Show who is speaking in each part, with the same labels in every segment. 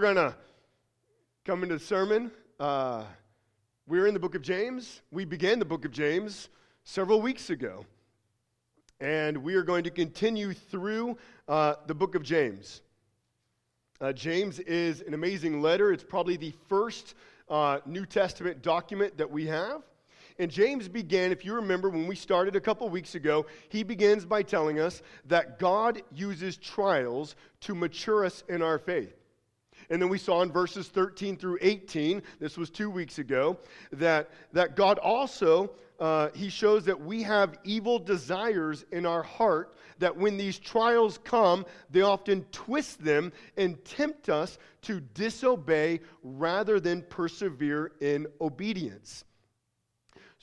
Speaker 1: we're going to come into the sermon. Uh, we're in the book of James. We began the book of James several weeks ago. And we are going to continue through uh, the book of James. Uh, James is an amazing letter. It's probably the first uh, New Testament document that we have. And James began, if you remember when we started a couple weeks ago, he begins by telling us that God uses trials to mature us in our faith. And then we saw in verses 13 through 18, this was two weeks ago, that, that God also, uh, he shows that we have evil desires in our heart, that when these trials come, they often twist them and tempt us to disobey rather than persevere in obedience.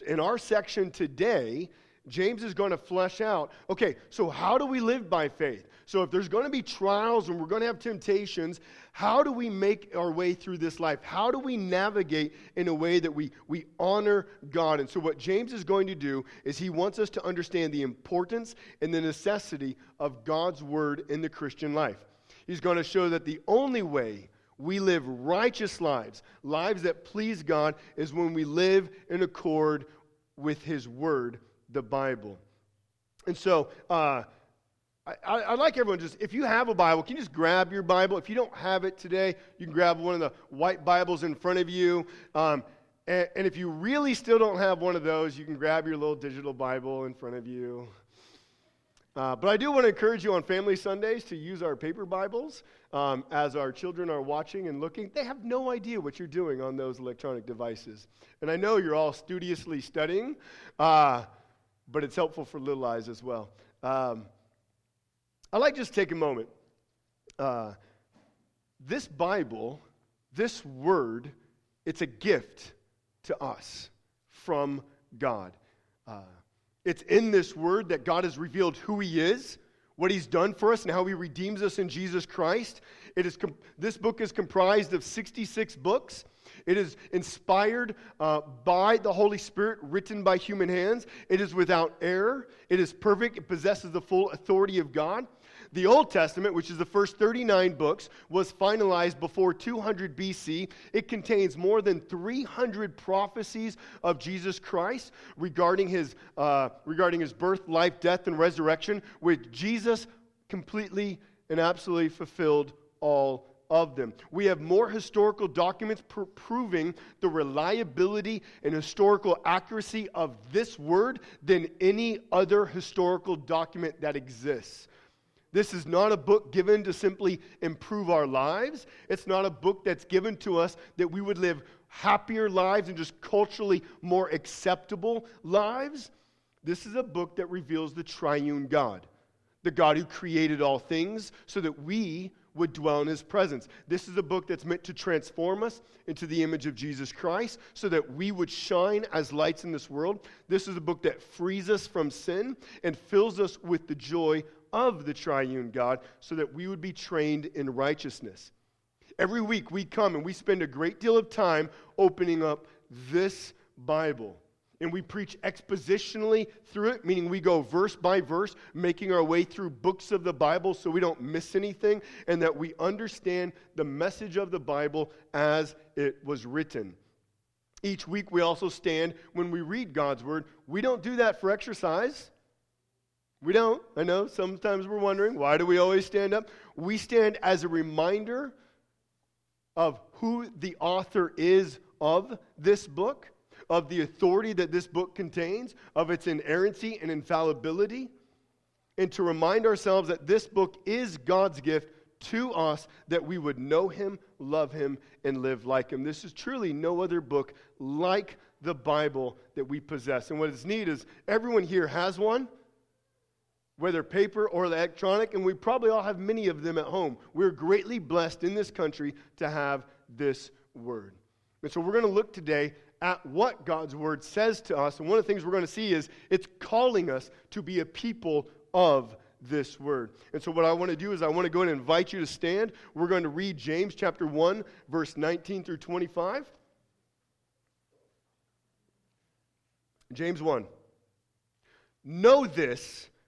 Speaker 1: In our section today, James is going to flesh out okay, so how do we live by faith? So, if there's going to be trials and we're going to have temptations, how do we make our way through this life? How do we navigate in a way that we, we honor God? And so, what James is going to do is he wants us to understand the importance and the necessity of God's word in the Christian life. He's going to show that the only way we live righteous lives, lives that please God, is when we live in accord with His Word, the Bible. And so, uh, I, would like everyone just, if you have a Bible, can you just grab your Bible? If you don't have it today, you can grab one of the white Bibles in front of you. Um, and, and if you really still don't have one of those, you can grab your little digital Bible in front of you. Uh, but I do want to encourage you on Family Sundays to use our paper Bibles um, as our children are watching and looking. They have no idea what you're doing on those electronic devices. And I know you're all studiously studying, uh, but it's helpful for little eyes as well. Um, I'd like to just take a moment. Uh, this Bible, this word, it's a gift to us from God. Uh, it's in this word that God has revealed who He is, what He's done for us, and how He redeems us in Jesus Christ. It is com- this book is comprised of 66 books. It is inspired uh, by the Holy Spirit, written by human hands. It is without error. It is perfect. It possesses the full authority of God. The Old Testament, which is the first 39 books, was finalized before 200 BC. It contains more than 300 prophecies of Jesus Christ regarding his, uh, regarding his birth, life, death, and resurrection, which Jesus completely and absolutely fulfilled all of them. We have more historical documents pr- proving the reliability and historical accuracy of this word than any other historical document that exists. This is not a book given to simply improve our lives. It's not a book that's given to us that we would live happier lives and just culturally more acceptable lives. This is a book that reveals the triune God, the God who created all things so that we would dwell in his presence. This is a book that's meant to transform us into the image of Jesus Christ so that we would shine as lights in this world. This is a book that frees us from sin and fills us with the joy of the triune God so that we would be trained in righteousness. Every week we come and we spend a great deal of time opening up this Bible. And we preach expositionally through it, meaning we go verse by verse, making our way through books of the Bible so we don't miss anything and that we understand the message of the Bible as it was written. Each week we also stand when we read God's Word. We don't do that for exercise. We don't. I know sometimes we're wondering why do we always stand up? We stand as a reminder of who the author is of this book, of the authority that this book contains, of its inerrancy and infallibility, and to remind ourselves that this book is God's gift to us that we would know him, love him, and live like him. This is truly no other book like the Bible that we possess. And what is neat is everyone here has one whether paper or electronic, and we probably all have many of them at home. We're greatly blessed in this country to have this word. And so we're going to look today at what God's word says to us. And one of the things we're going to see is it's calling us to be a people of this word. And so what I want to do is I want to go and invite you to stand. We're going to read James chapter 1 verse 19 through 25. James 1. Know this,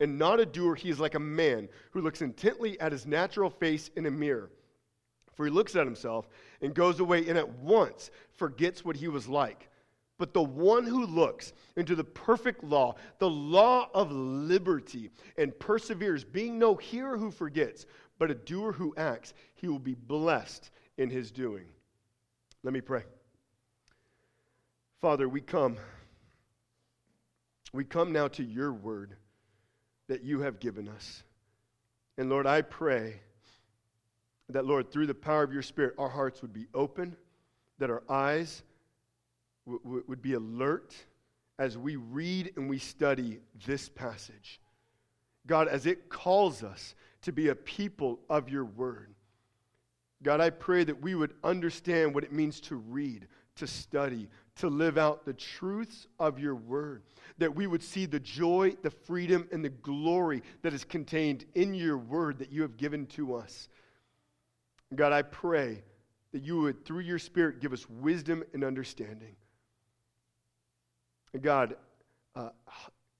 Speaker 1: and not a doer, he is like a man who looks intently at his natural face in a mirror. For he looks at himself and goes away and at once forgets what he was like. But the one who looks into the perfect law, the law of liberty, and perseveres, being no hearer who forgets, but a doer who acts, he will be blessed in his doing. Let me pray. Father, we come. We come now to your word that you have given us. And Lord, I pray that, Lord, through the power of your Spirit, our hearts would be open, that our eyes w- w- would be alert as we read and we study this passage. God, as it calls us to be a people of your word. God, I pray that we would understand what it means to read, to study, to live out the truths of your word. That we would see the joy, the freedom, and the glory that is contained in your word that you have given to us. God, I pray that you would, through your Spirit, give us wisdom and understanding. And God, uh,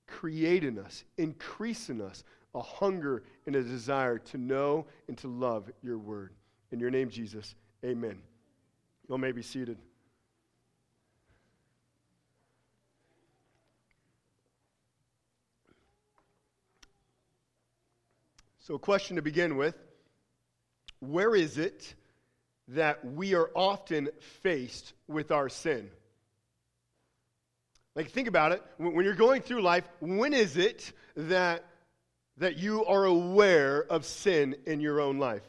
Speaker 1: create in us, increase in us a hunger and a desire to know and to love your word. In your name, Jesus, amen. You may be seated. So, a question to begin with where is it that we are often faced with our sin? Like, think about it. When you're going through life, when is it that, that you are aware of sin in your own life?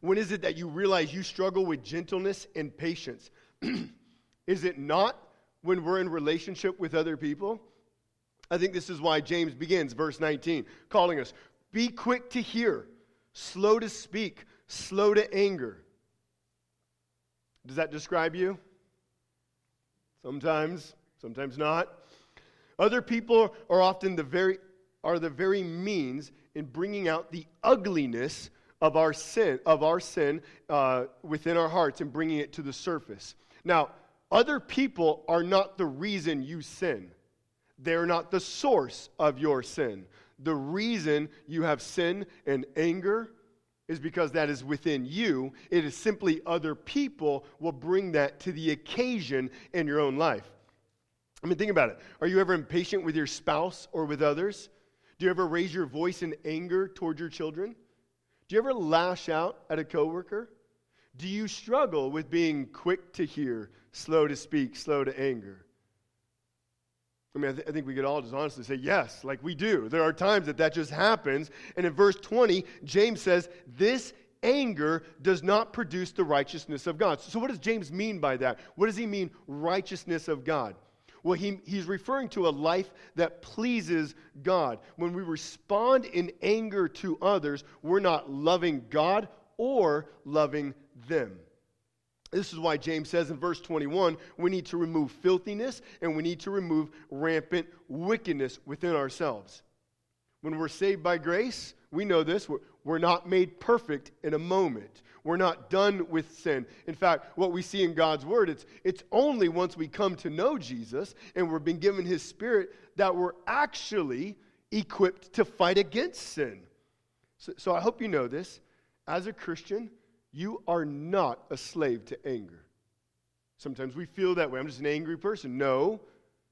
Speaker 1: When is it that you realize you struggle with gentleness and patience? is it not when we're in relationship with other people? I think this is why James begins, verse 19, calling us be quick to hear slow to speak, slow to anger. Does that describe you? Sometimes, sometimes not. Other people are often the very are the very means in bringing out the ugliness of our sin of our sin uh, within our hearts and bringing it to the surface. Now, other people are not the reason you sin. They're not the source of your sin the reason you have sin and anger is because that is within you. It is simply other people will bring that to the occasion in your own life. I mean, think about it. Are you ever impatient with your spouse or with others? Do you ever raise your voice in anger toward your children? Do you ever lash out at a coworker? Do you struggle with being quick to hear, slow to speak, slow to anger? I mean, I, th- I, think we could all just honestly say, yes, like we do. There are times that that just happens. And in verse 20, James says, This anger does not produce the righteousness of God. So, what does James mean by that? What does he mean, righteousness of God? Well, he, he's referring to a life that pleases God. When we respond in anger to others, we're not loving God or loving them. This is why James says in verse 21 we need to remove filthiness and we need to remove rampant wickedness within ourselves. When we're saved by grace, we know this. We're, not made perfect in a moment. We're not done with sin. In fact, what we see in God's word, it's, it's only once we come to know Jesus and we've been given his spirit that we're actually equipped to fight against sin. So, so I hope you know this. As a Christian, you are not a slave to anger. Sometimes we feel that way. I'm just an angry person. No,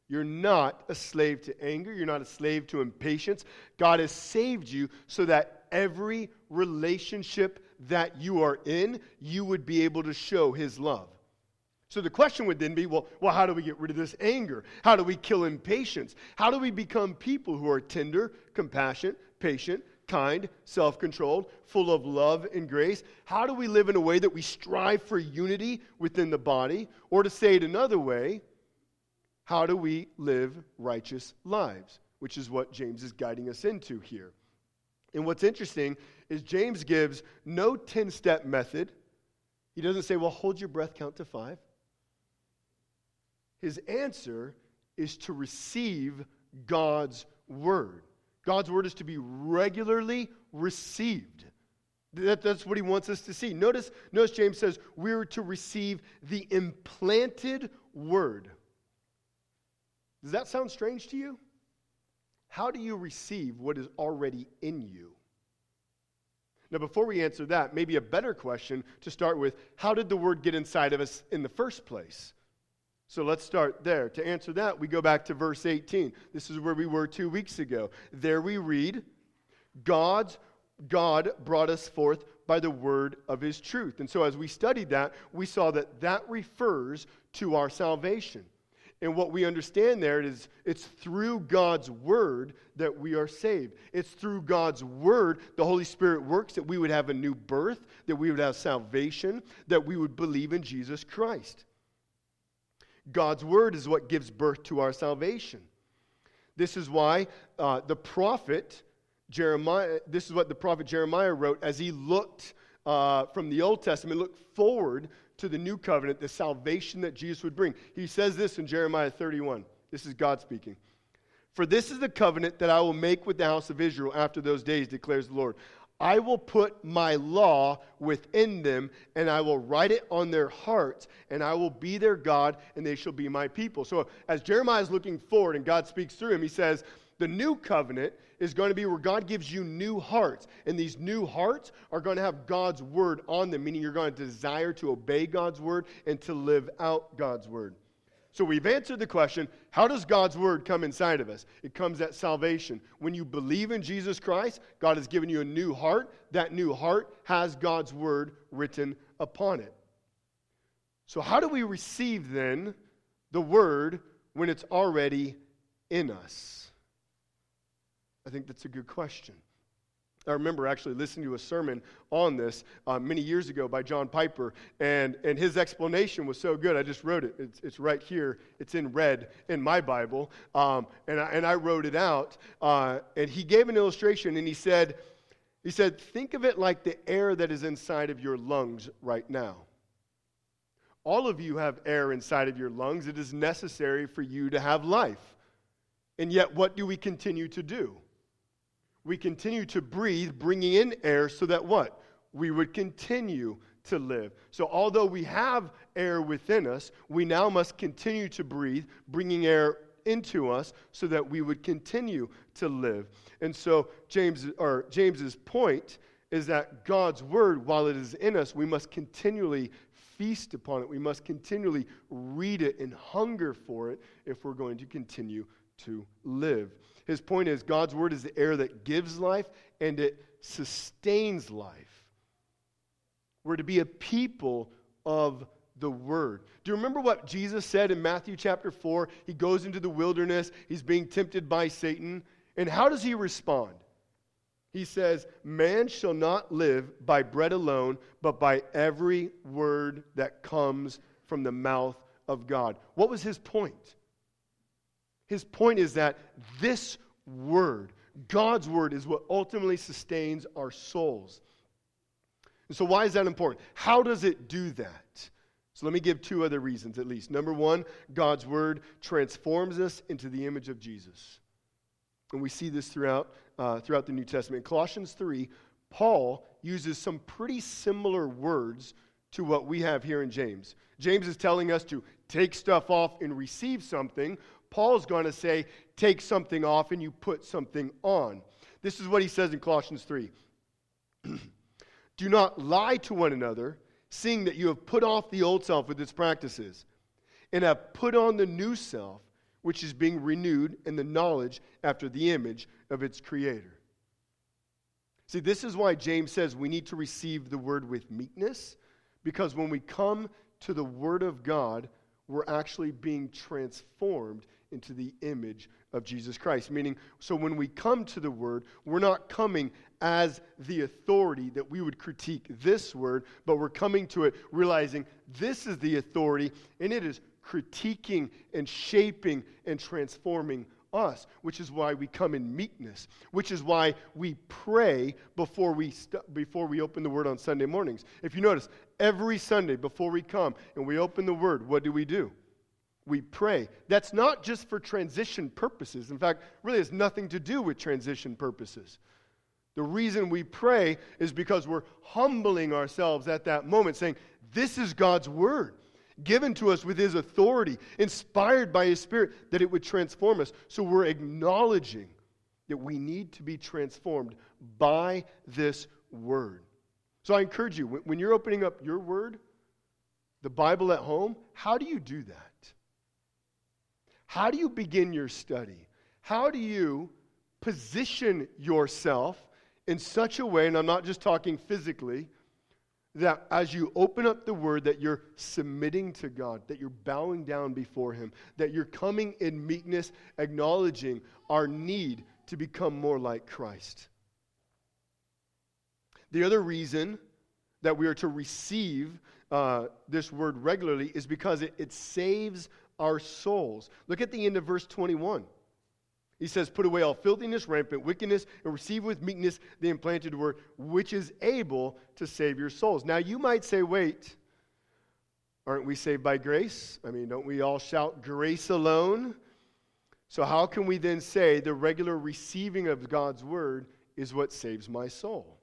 Speaker 1: you're not a slave to anger. You're not a slave to impatience. God has saved you so that every relationship that you are in, you would be able to show His love. So the question would then be well, well, how do we get rid of this anger? How do we kill impatience? How do we become people who are tender, compassionate, patient, kind, self controlled, full of love and grace? How do we live in a way that we strive for unity within the body? Or to say it another way, how do we live righteous lives? Which is what James is guiding us into here. And what's interesting is James gives no 10 step method. He doesn't say, well, hold your breath, count to five. His answer is to receive God's word. God's word is to be regularly received. That, that's what he wants us to see. Notice, notice James says we're to receive the implanted word. Does that sound strange to you? How do you receive what is already in you? Now, before we answer that, maybe a better question to start with how did the word get inside of us in the first place? So let's start there. To answer that, we go back to verse 18. This is where we were two weeks ago. There we read, God's God brought us forth by the word of his truth. And so as we studied that, we saw that that refers to our salvation. And what we understand there is it's through God's word that we are saved. It's through God's word the Holy Spirit works that we would have a new birth, that we would have salvation, that we would believe in Jesus Christ. God's word is what gives birth to our salvation. This is why uh, the prophet Jeremiah, this is what the prophet Jeremiah wrote as he looked uh, from the Old Testament, looked forward to the new covenant, the salvation that Jesus would bring. He says this in Jeremiah 31. This is God speaking. For this is the covenant that I will make with the house of Israel after those days, declares the Lord. I will put my law within them, and I will write it on their hearts, and I will be their God, and they shall be my people. So, as Jeremiah is looking forward and God speaks through him, he says, The new covenant is going to be where God gives you new hearts. And these new hearts are going to have God's word on them, meaning you're going to desire to obey God's word and to live out God's word. So we've answered the question how does God's word come inside of us? It comes at salvation. When you believe in Jesus Christ, God has given you a new heart. That new heart has God's word written upon it. So, how do we receive then the word when it's already in us? I think that's a good question. I remember actually listening to a sermon on this uh, many years ago by John Piper, and, and his explanation was so good. I just wrote it. It's, it's right here. It's in red in my Bible, um, and, I, and I wrote it out. Uh, and he gave an illustration, and he said, he said, think of it like the air that is inside of your lungs right now. All of you have air inside of your lungs. It is necessary for you to have life. And yet, what do we continue to do? We continue to breathe, bringing in air so that what? We would continue to live. So, although we have air within us, we now must continue to breathe, bringing air into us so that we would continue to live. And so, James, or James's point is that God's word, while it is in us, we must continually feast upon it. We must continually read it and hunger for it if we're going to continue to live. His point is God's word is the air that gives life and it sustains life. We're to be a people of the word. Do you remember what Jesus said in Matthew chapter 4? He goes into the wilderness, he's being tempted by Satan. And how does he respond? He says, Man shall not live by bread alone, but by every word that comes from the mouth of God. What was his point? His point is that this word, God's word, is what ultimately sustains our souls. And so, why is that important? How does it do that? So, let me give two other reasons at least. Number one, God's word transforms us into the image of Jesus. And we see this throughout, uh, throughout the New Testament. In Colossians 3, Paul uses some pretty similar words to what we have here in James. James is telling us to take stuff off and receive something, Paul's going to say, take something off and you put something on. This is what he says in Colossians 3. Do not lie to one another, seeing that you have put off the old self with its practices, and have put on the new self, which is being renewed in the knowledge after the image of its creator. See, this is why James says we need to receive the word with meekness, because when we come to the word of God, we're actually being transformed into the image of Jesus Christ. Meaning, so when we come to the word, we're not coming as the authority that we would critique this word, but we're coming to it realizing this is the authority and it is critiquing and shaping and transforming us, which is why we come in meekness, which is why we pray before we, st- before we open the Word on Sunday mornings. If you notice, every Sunday before we come and we open the Word, what do we do? We pray. That's not just for transition purposes. In fact, really has nothing to do with transition purposes. The reason we pray is because we're humbling ourselves at that moment, saying, This is God's word, given to us with His authority, inspired by His Spirit, that it would transform us. So we're acknowledging that we need to be transformed by this word. So I encourage you, when you're opening up your word, the Bible at home, how do you do that? How do you begin your study? How do you position yourself in such a way, and I'm not just talking physically, that as you open up the word that you're submitting to God, that you're bowing down before him, that you're coming in meekness, acknowledging our need to become more like Christ. The other reason that we are to receive uh, this word regularly is because it, it saves our souls. Look at the end of verse 21. He says, Put away all filthiness, rampant wickedness, and receive with meekness the implanted word, which is able to save your souls. Now, you might say, Wait, aren't we saved by grace? I mean, don't we all shout grace alone? So, how can we then say the regular receiving of God's word is what saves my soul?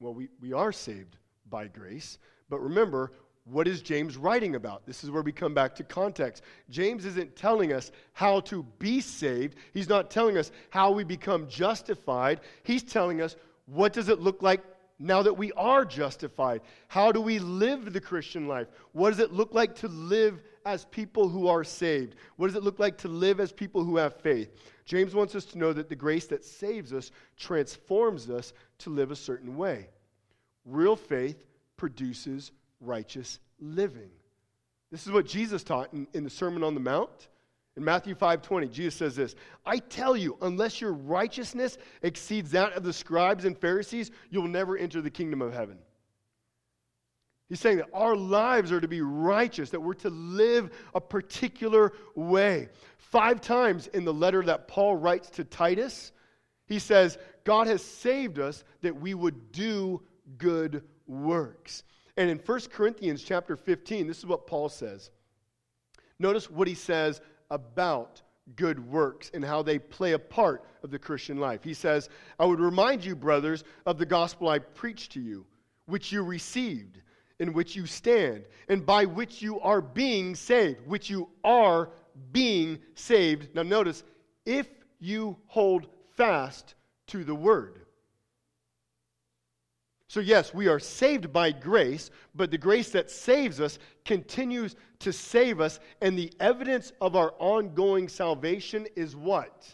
Speaker 1: Well, we, we are saved by grace, but remember, what is James writing about? This is where we come back to context. James isn't telling us how to be saved. He's not telling us how we become justified. He's telling us what does it look like now that we are justified? How do we live the Christian life? What does it look like to live as people who are saved? What does it look like to live as people who have faith? James wants us to know that the grace that saves us transforms us to live a certain way. Real faith produces righteous living. This is what Jesus taught in, in the Sermon on the Mount. In Matthew 5:20, Jesus says this, "I tell you, unless your righteousness exceeds that of the scribes and Pharisees, you'll never enter the kingdom of heaven." He's saying that our lives are to be righteous, that we're to live a particular way. Five times in the letter that Paul writes to Titus, he says, God has saved us that we would do good works. And in 1 Corinthians chapter 15, this is what Paul says. Notice what he says about good works and how they play a part of the Christian life. He says, I would remind you, brothers, of the gospel I preached to you, which you received, in which you stand, and by which you are being saved, which you are being saved. Now, notice, if you hold fast to the word. So, yes, we are saved by grace, but the grace that saves us continues to save us. And the evidence of our ongoing salvation is what?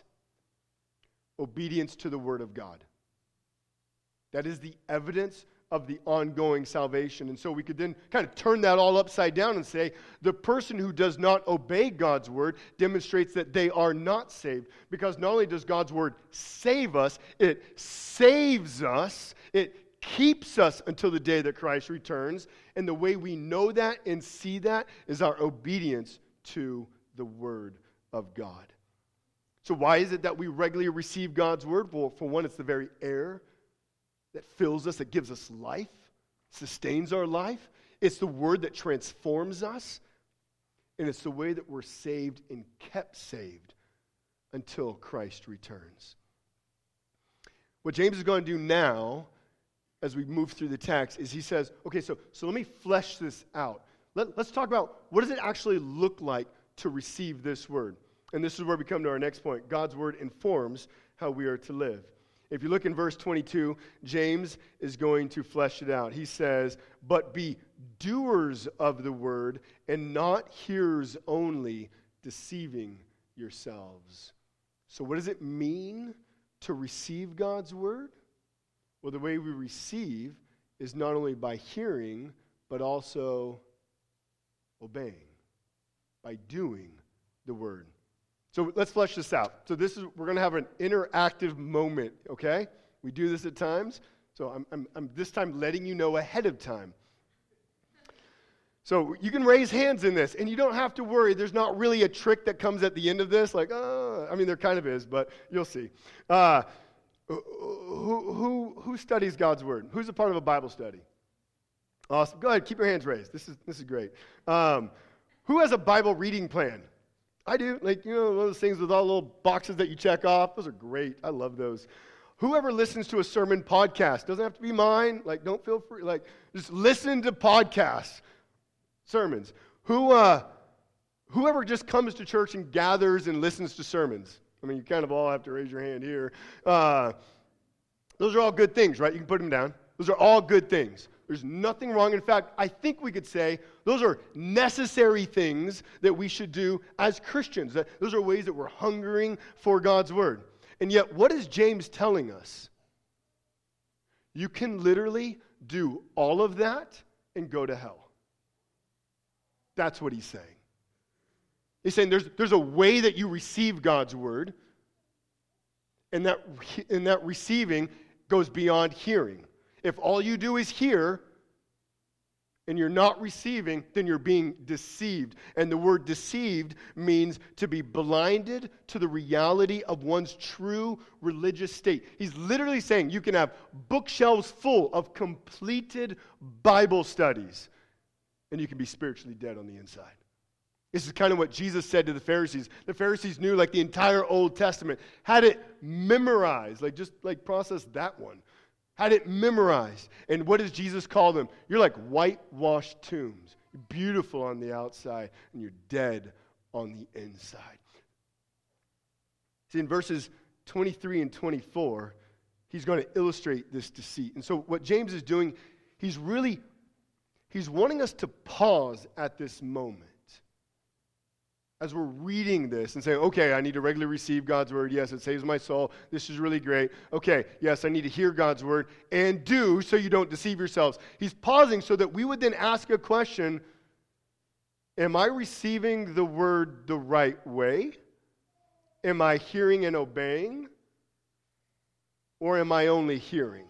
Speaker 1: Obedience to the Word of God. That is the evidence of the ongoing salvation. And so we could then kind of turn that all upside down and say the person who does not obey God's word demonstrates that they are not saved. Because not only does God's word save us, it saves us, it keeps us until the day that Christ returns. And the way we know that and see that is our obedience to the Word of God. So, why is it that we regularly receive God's Word? Well, for one, it's the very air that fills us, that gives us life, sustains our life. It's the Word that transforms us. And it's the way that we're saved and kept saved until Christ returns. What James is going to do now as we move through the text is he says, okay, so, so let me flesh this out. Let, let's talk about what does it actually look like to receive this word? And this is where we come to our next point. God's word informs how we are to live. If you look in verse 22, James is going to flesh it out. He says, But be doers of the word and not hearers only, deceiving yourselves. So, what does it mean to receive God's word? Well, the way we receive is not only by hearing, but also obeying, by doing the word. So let's flesh this out. So this is we're going to have an interactive moment, okay? We do this at times. So I'm, I'm, I'm this time letting you know ahead of time. So you can raise hands in this, and you don't have to worry. There's not really a trick that comes at the end of this, like, oh, I mean, there kind of is, but you'll see. Uh, who, who, who studies God's Word? Who's a part of a Bible study? Awesome. Go ahead, keep your hands raised. This is, this is great. Um, Who has a Bible reading plan? I do. Like, you know, one of those things with all the little boxes that you check off. Those are great. I love those. Whoever listens to a sermon podcast doesn't have to be mine. Like, don't feel free. Like, just listen to podcasts, sermons. Who, uh, whoever just comes to church and gathers and listens to sermons. I mean, you kind of all have to raise your hand here. Uh, those are all good things, right? You can put them down. Those are all good things. There's nothing wrong. In fact, I think we could say those are necessary things that we should do as Christians. Those are ways that we're hungering for God's word. And yet, what is James telling us? You can literally do all of that and go to hell. That's what he's saying. He's saying there's, there's a way that you receive God's word, and that, and that receiving goes beyond hearing. If all you do is hear and you're not receiving, then you're being deceived. And the word deceived means to be blinded to the reality of one's true religious state. He's literally saying you can have bookshelves full of completed Bible studies, and you can be spiritually dead on the inside. This is kind of what Jesus said to the Pharisees. The Pharisees knew like the entire Old Testament, had it memorized, like just like process that one had it memorized. And what does Jesus call them? You're like whitewashed tombs. You're beautiful on the outside, and you're dead on the inside. See, in verses 23 and 24, he's going to illustrate this deceit. And so what James is doing, he's really he's wanting us to pause at this moment as we're reading this and saying, okay, I need to regularly receive God's word. Yes, it saves my soul. This is really great. Okay, yes, I need to hear God's word and do so you don't deceive yourselves. He's pausing so that we would then ask a question Am I receiving the word the right way? Am I hearing and obeying? Or am I only hearing?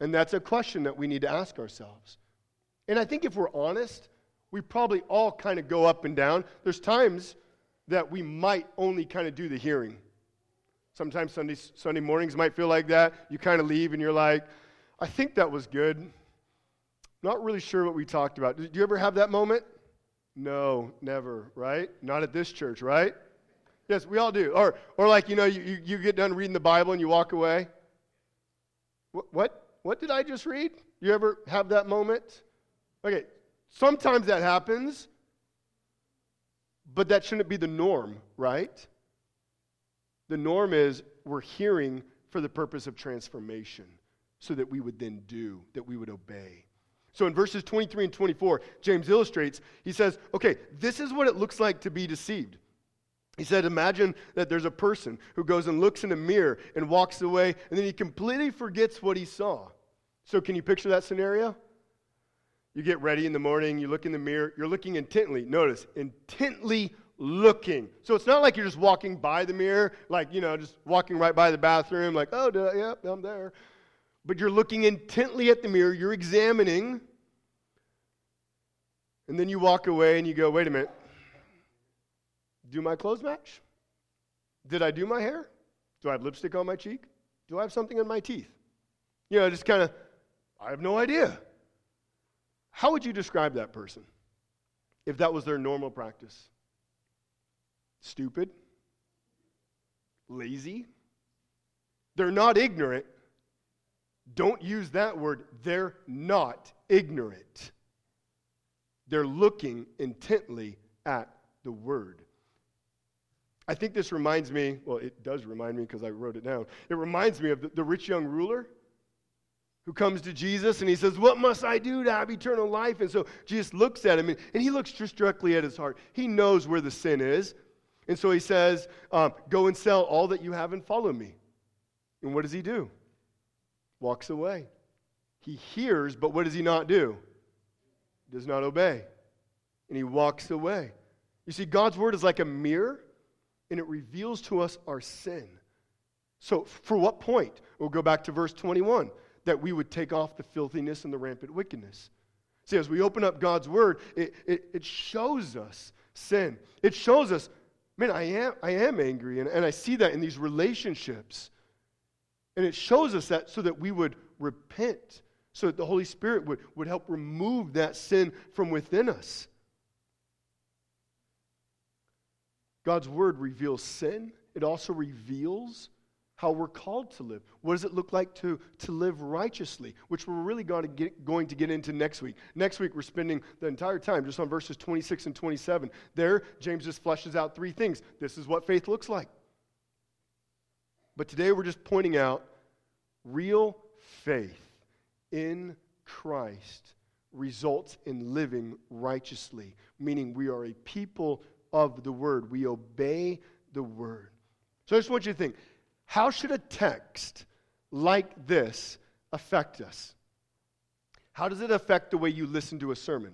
Speaker 1: And that's a question that we need to ask ourselves. And I think if we're honest, we probably all kind of go up and down. There's times that we might only kind of do the hearing. Sometimes Sunday, Sunday mornings might feel like that. You kind of leave and you're like, I think that was good. Not really sure what we talked about. Did you ever have that moment? No, never, right? Not at this church, right? Yes, we all do. Or, or like, you know, you, you get done reading the Bible and you walk away. What, what, what did I just read? You ever have that moment? Okay, Sometimes that happens, but that shouldn't be the norm, right? The norm is we're hearing for the purpose of transformation so that we would then do, that we would obey. So in verses 23 and 24, James illustrates, he says, okay, this is what it looks like to be deceived. He said, imagine that there's a person who goes and looks in a mirror and walks away, and then he completely forgets what he saw. So can you picture that scenario? You get ready in the morning, you look in the mirror, you're looking intently. Notice, intently looking. So it's not like you're just walking by the mirror, like, you know, just walking right by the bathroom, like, oh, did I? Yep, I'm there. But you're looking intently at the mirror, you're examining, and then you walk away and you go, wait a minute. Do my clothes match? Did I do my hair? Do I have lipstick on my cheek? Do I have something on my teeth? You know, just kind of, I have no idea. How would you describe that person if that was their normal practice? Stupid? Lazy? They're not ignorant. Don't use that word. They're not ignorant. They're looking intently at the word. I think this reminds me, well, it does remind me because I wrote it down. It reminds me of the, the rich young ruler who comes to Jesus and he says, What must I do to have eternal life? And so Jesus looks at him and, and he looks just directly at his heart. He knows where the sin is. And so he says, um, Go and sell all that you have and follow me. And what does he do? Walks away. He hears, but what does he not do? Does not obey. And he walks away. You see, God's word is like a mirror, and it reveals to us our sin. So, for what point? We'll go back to verse 21 that we would take off the filthiness and the rampant wickedness. See, as we open up God's word, it, it, it shows us sin. It shows us, man, I am, I am angry, and, and I see that in these relationships. And it shows us that so that we would repent, so that the Holy Spirit would, would help remove that sin from within us. God's word reveals sin, it also reveals how we're called to live. What does it look like to, to live righteously? Which we're really going to, get, going to get into next week. Next week, we're spending the entire time just on verses 26 and 27. There, James just fleshes out three things. This is what faith looks like. But today, we're just pointing out real faith in Christ results in living righteously, meaning we are a people of the word. We obey the word. So I just want you to think how should a text like this affect us? How does it affect the way you listen to a sermon?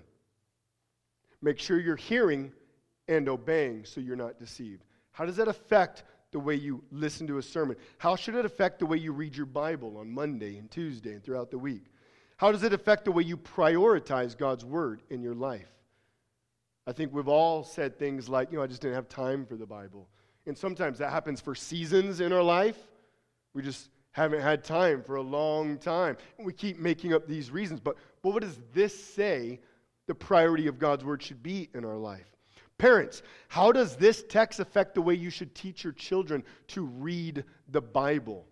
Speaker 1: Make sure you're hearing and obeying so you're not deceived. How does that affect the way you listen to a sermon? How should it affect the way you read your Bible on Monday and Tuesday and throughout the week? How does it affect the way you prioritize God's word in your life? I think we've all said things like, you know, I just didn't have time for the Bible. And sometimes that happens for seasons in our life. We just haven't had time for a long time. And we keep making up these reasons. But, but what does this say the priority of God's word should be in our life? Parents, how does this text affect the way you should teach your children to read the Bible?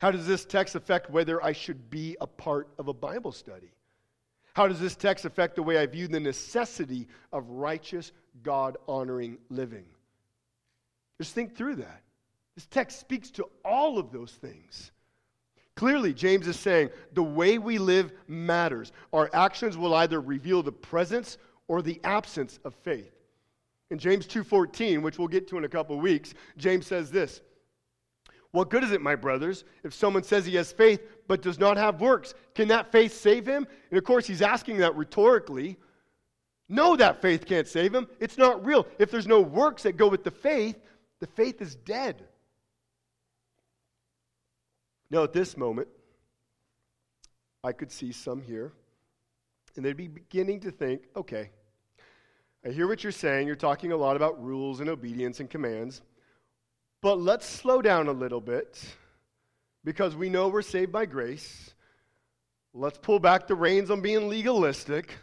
Speaker 1: How does this text affect whether I should be a part of a Bible study? How does this text affect the way I view the necessity of righteous, God honoring living? Just think through that. This text speaks to all of those things. Clearly, James is saying the way we live matters. Our actions will either reveal the presence or the absence of faith. In James 2:14, which we'll get to in a couple of weeks, James says this: What good is it, my brothers, if someone says he has faith but does not have works? Can that faith save him? And of course, he's asking that rhetorically. No, that faith can't save him. It's not real. If there's no works that go with the faith, the faith is dead. Now, at this moment, I could see some here, and they'd be beginning to think okay, I hear what you're saying. You're talking a lot about rules and obedience and commands, but let's slow down a little bit because we know we're saved by grace. Let's pull back the reins on being legalistic.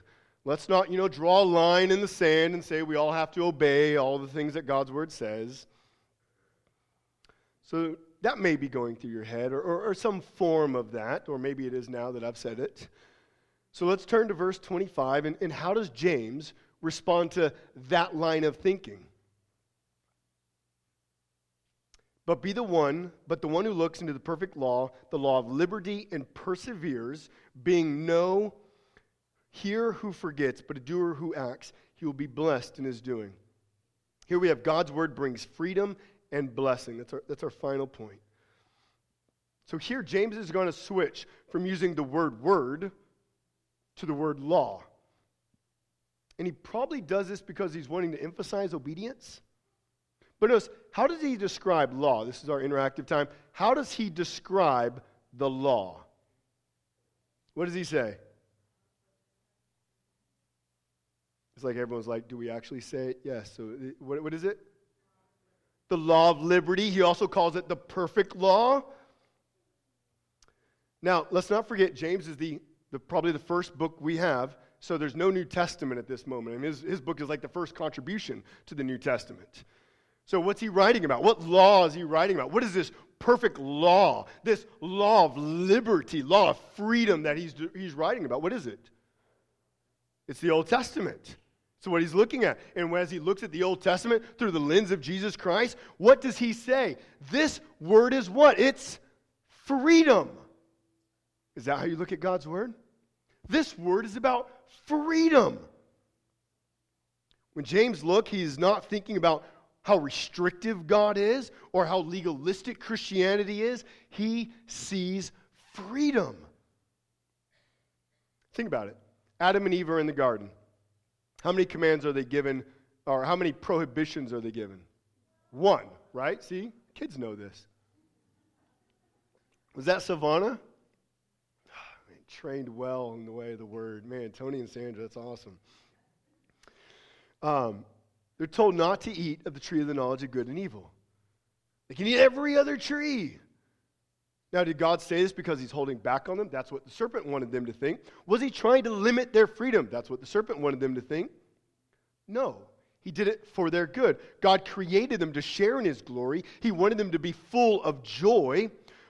Speaker 1: Let's not, you know, draw a line in the sand and say we all have to obey all the things that God's word says. So that may be going through your head, or, or, or, some form of that, or maybe it is now that I've said it. So let's turn to verse 25, and, and how does James respond to that line of thinking? But be the one, but the one who looks into the perfect law, the law of liberty, and perseveres, being no hearer who forgets, but a doer who acts, he will be blessed in his doing. Here we have God's word brings freedom and blessing. That's our, that's our final point. So here, James is going to switch from using the word word to the word law. And he probably does this because he's wanting to emphasize obedience. But notice, how does he describe law? This is our interactive time. How does he describe the law? What does he say? It's like everyone's like, do we actually say it? Yes. So, what, what is it? The law of liberty. He also calls it the perfect law. Now, let's not forget, James is the, the, probably the first book we have, so there's no New Testament at this moment. I mean, his, his book is like the first contribution to the New Testament. So, what's he writing about? What law is he writing about? What is this perfect law, this law of liberty, law of freedom that he's, he's writing about? What is it? It's the Old Testament. So, what he's looking at. And as he looks at the Old Testament through the lens of Jesus Christ, what does he say? This word is what? It's freedom. Is that how you look at God's word? This word is about freedom. When James look, he's not thinking about how restrictive God is or how legalistic Christianity is. He sees freedom. Think about it. Adam and Eve are in the garden. How many commands are they given, or how many prohibitions are they given? One, right? See? Kids know this. Was that Savannah? Man, trained well in the way of the word. Man, Tony and Sandra, that's awesome. Um, they're told not to eat of the tree of the knowledge of good and evil. They can eat every other tree. Now, did God say this because he's holding back on them? That's what the serpent wanted them to think. Was he trying to limit their freedom? That's what the serpent wanted them to think. No. He did it for their good. God created them to share in His glory. He wanted them to be full of joy.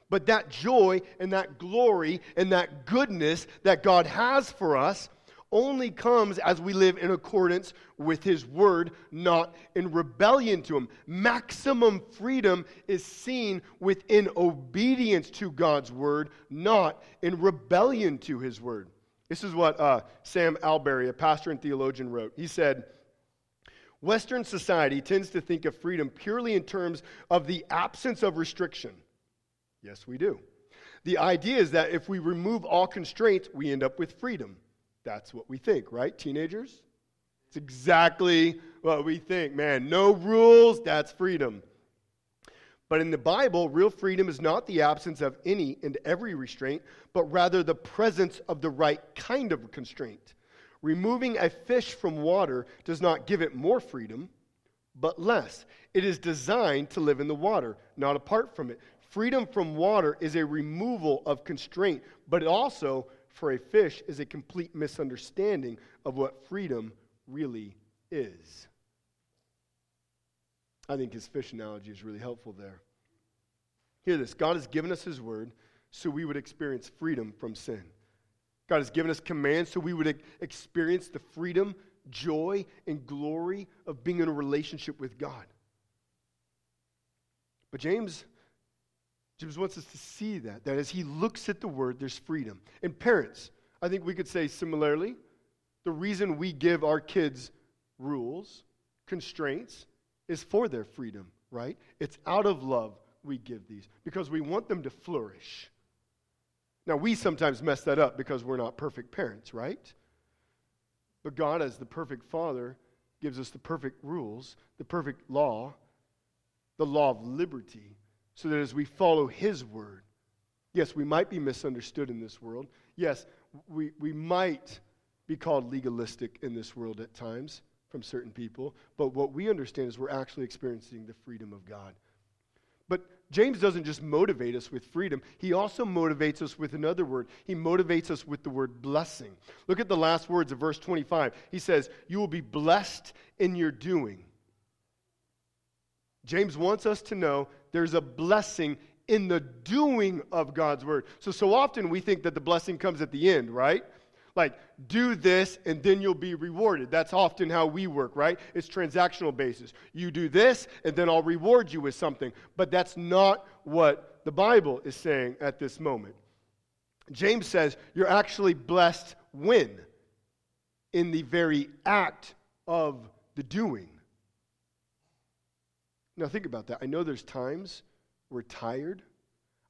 Speaker 1: But that joy and that glory and that goodness that God has for us only comes as we live in accordance with His Word, not in rebellion to Him. Maximum freedom is seen within obedience to God's Word, not in rebellion to His Word. This is what uh, Sam Allberry, a pastor and theologian, wrote. He said, Western society tends to think of freedom purely in terms of the absence of restriction. Yes, we do. The idea is that if we remove all constraints, we end up with freedom. That's what we think, right, teenagers? It's exactly what we think. Man, no rules, that's freedom. But in the Bible, real freedom is not the absence of any and every restraint, but rather the presence of the right kind of constraint. Removing a fish from water does not give it more freedom, but less. It is designed to live in the water, not apart from it. Freedom from water is a removal of constraint, but it also for a fish is a complete misunderstanding of what freedom really is. I think his fish analogy is really helpful there. Hear this God has given us his word so we would experience freedom from sin. God has given us commands so we would experience the freedom, joy, and glory of being in a relationship with God. But James James wants us to see that, that as he looks at the word, there's freedom. And parents, I think we could say similarly, the reason we give our kids rules, constraints, is for their freedom, right? It's out of love we give these because we want them to flourish. Now, we sometimes mess that up because we're not perfect parents, right? But God, as the perfect father, gives us the perfect rules, the perfect law, the law of liberty so that as we follow His word, yes, we might be misunderstood in this world. Yes, we, we might be called legalistic in this world at times from certain people, but what we understand is we're actually experiencing the freedom of God. But James doesn't just motivate us with freedom, he also motivates us with another word. He motivates us with the word blessing. Look at the last words of verse 25. He says, You will be blessed in your doing. James wants us to know there's a blessing in the doing of God's word. So, so often we think that the blessing comes at the end, right? Like, do this and then you'll be rewarded. That's often how we work, right? It's transactional basis. You do this and then I'll reward you with something. But that's not what the Bible is saying at this moment. James says you're actually blessed when? In the very act of the doing. Now, think about that. I know there's times we're tired.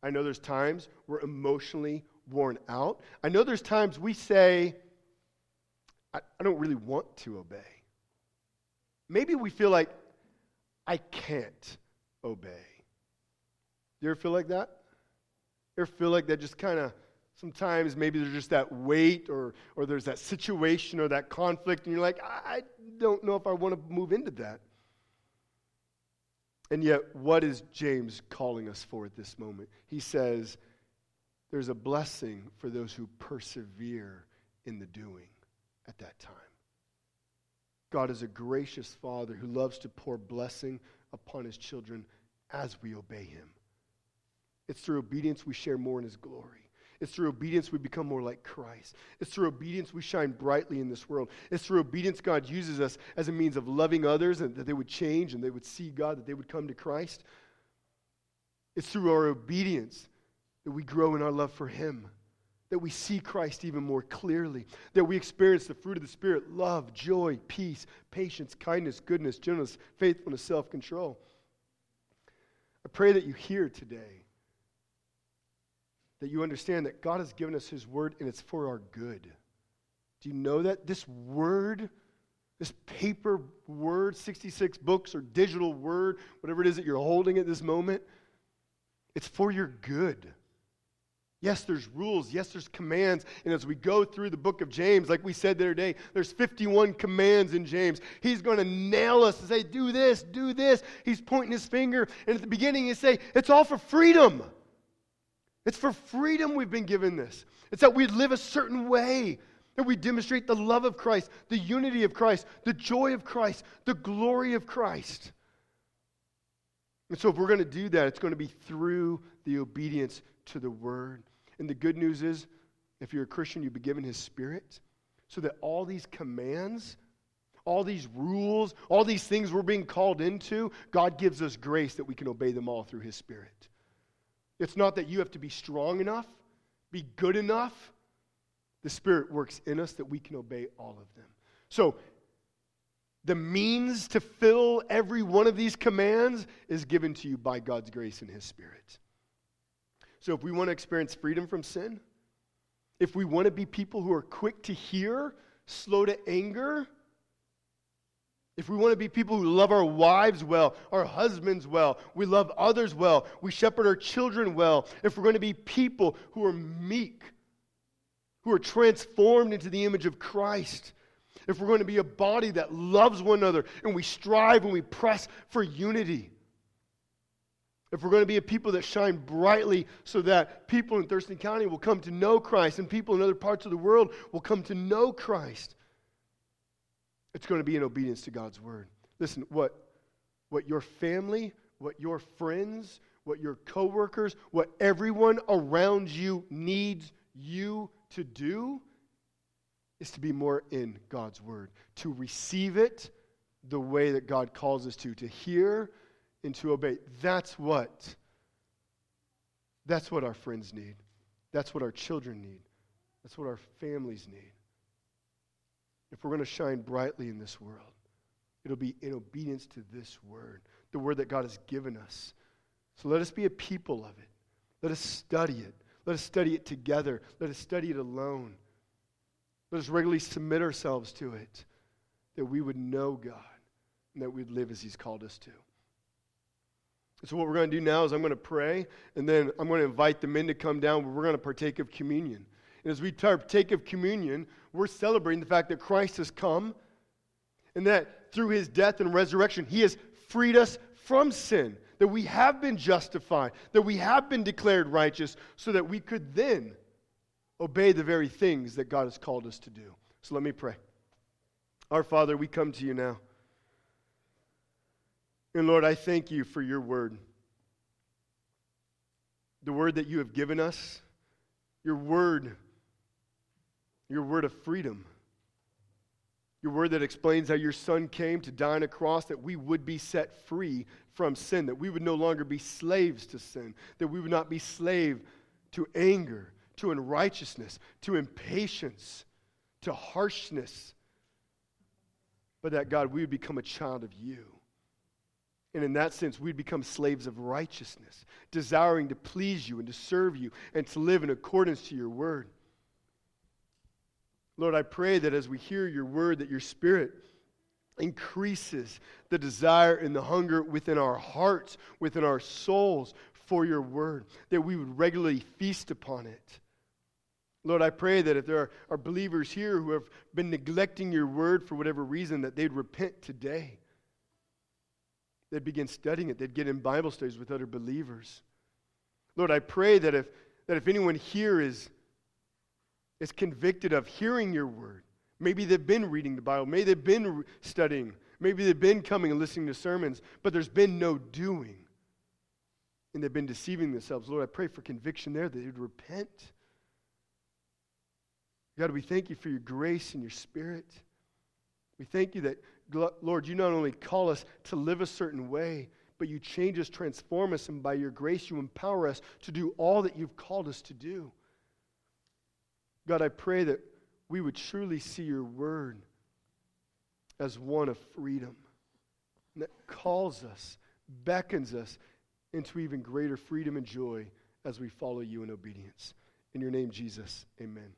Speaker 1: I know there's times we're emotionally worn out. I know there's times we say, I, I don't really want to obey. Maybe we feel like, I can't obey. You ever feel like that? You ever feel like that just kind of sometimes maybe there's just that weight or, or there's that situation or that conflict, and you're like, I don't know if I want to move into that. And yet, what is James calling us for at this moment? He says, there's a blessing for those who persevere in the doing at that time. God is a gracious Father who loves to pour blessing upon his children as we obey him. It's through obedience we share more in his glory. It's through obedience we become more like Christ. It's through obedience we shine brightly in this world. It's through obedience God uses us as a means of loving others and that they would change and they would see God, that they would come to Christ. It's through our obedience that we grow in our love for Him, that we see Christ even more clearly, that we experience the fruit of the Spirit love, joy, peace, patience, kindness, goodness, gentleness, faithfulness, self control. I pray that you hear today that you understand that God has given us His word and it's for our good. Do you know that? This word, this paper word, 66 books or digital word, whatever it is that you're holding at this moment, it's for your good. Yes, there's rules. Yes, there's commands. And as we go through the book of James, like we said the other day, there's 51 commands in James. He's going to nail us and say, do this, do this. He's pointing his finger. And at the beginning, he say, it's all for freedom. It's for freedom we've been given this. It's that we live a certain way, That we demonstrate the love of Christ, the unity of Christ, the joy of Christ, the glory of Christ. And so, if we're going to do that, it's going to be through the obedience to the word. And the good news is, if you're a Christian, you've been given his spirit so that all these commands, all these rules, all these things we're being called into, God gives us grace that we can obey them all through his spirit. It's not that you have to be strong enough, be good enough. The Spirit works in us that we can obey all of them. So, the means to fill every one of these commands is given to you by God's grace and His Spirit. So, if we want to experience freedom from sin, if we want to be people who are quick to hear, slow to anger, if we want to be people who love our wives well, our husbands well, we love others well, we shepherd our children well, if we're going to be people who are meek, who are transformed into the image of Christ, if we're going to be a body that loves one another and we strive and we press for unity, if we're going to be a people that shine brightly so that people in Thurston County will come to know Christ and people in other parts of the world will come to know Christ, it's going to be in obedience to God's word. Listen, what, what your family, what your friends, what your coworkers, what everyone around you needs you to do is to be more in God's word, to receive it the way that God calls us to, to hear and to obey. That's what that's what our friends need. That's what our children need. That's what our families need if we're going to shine brightly in this world, it'll be in obedience to this word, the word that God has given us. So let us be a people of it. Let us study it. Let us study it together. Let us study it alone. Let us regularly submit ourselves to it, that we would know God and that we'd live as He's called us to. So, what we're going to do now is I'm going to pray, and then I'm going to invite the men to come down. We're going to partake of communion. And as we partake of communion, we're celebrating the fact that Christ has come and that through his death and resurrection, he has freed us from sin, that we have been justified, that we have been declared righteous, so that we could then obey the very things that God has called us to do. So let me pray. Our Father, we come to you now. And Lord, I thank you for your word. The word that you have given us, your word your word of freedom. Your word that explains how your son came to die on a cross that we would be set free from sin, that we would no longer be slaves to sin, that we would not be slave to anger, to unrighteousness, to impatience, to harshness, but that God, we would become a child of you. And in that sense, we'd become slaves of righteousness, desiring to please you and to serve you and to live in accordance to your word. Lord, I pray that as we hear your word, that your spirit increases the desire and the hunger within our hearts, within our souls for your word, that we would regularly feast upon it. Lord, I pray that if there are, believers here who have been neglecting your word for whatever reason, that they'd repent today. They'd begin studying it. They'd get in Bible studies with other believers. Lord, I pray that if, that if anyone here is is convicted of hearing your word. Maybe they've been reading the Bible. Maybe they've been studying. Maybe they've been coming and listening to sermons, but there's been no doing. And they've been deceiving themselves. Lord, I pray for conviction there that they'd repent. God, we thank you for your grace and your spirit. We thank you that, Lord, you not only call us to live a certain way, but you change us, transform us, and by your grace, you empower us to do all that you've called us to do. God, I pray that we would truly see your word as one of freedom that calls us, beckons us into even greater freedom and joy as we follow you in obedience. In your name, Jesus, amen.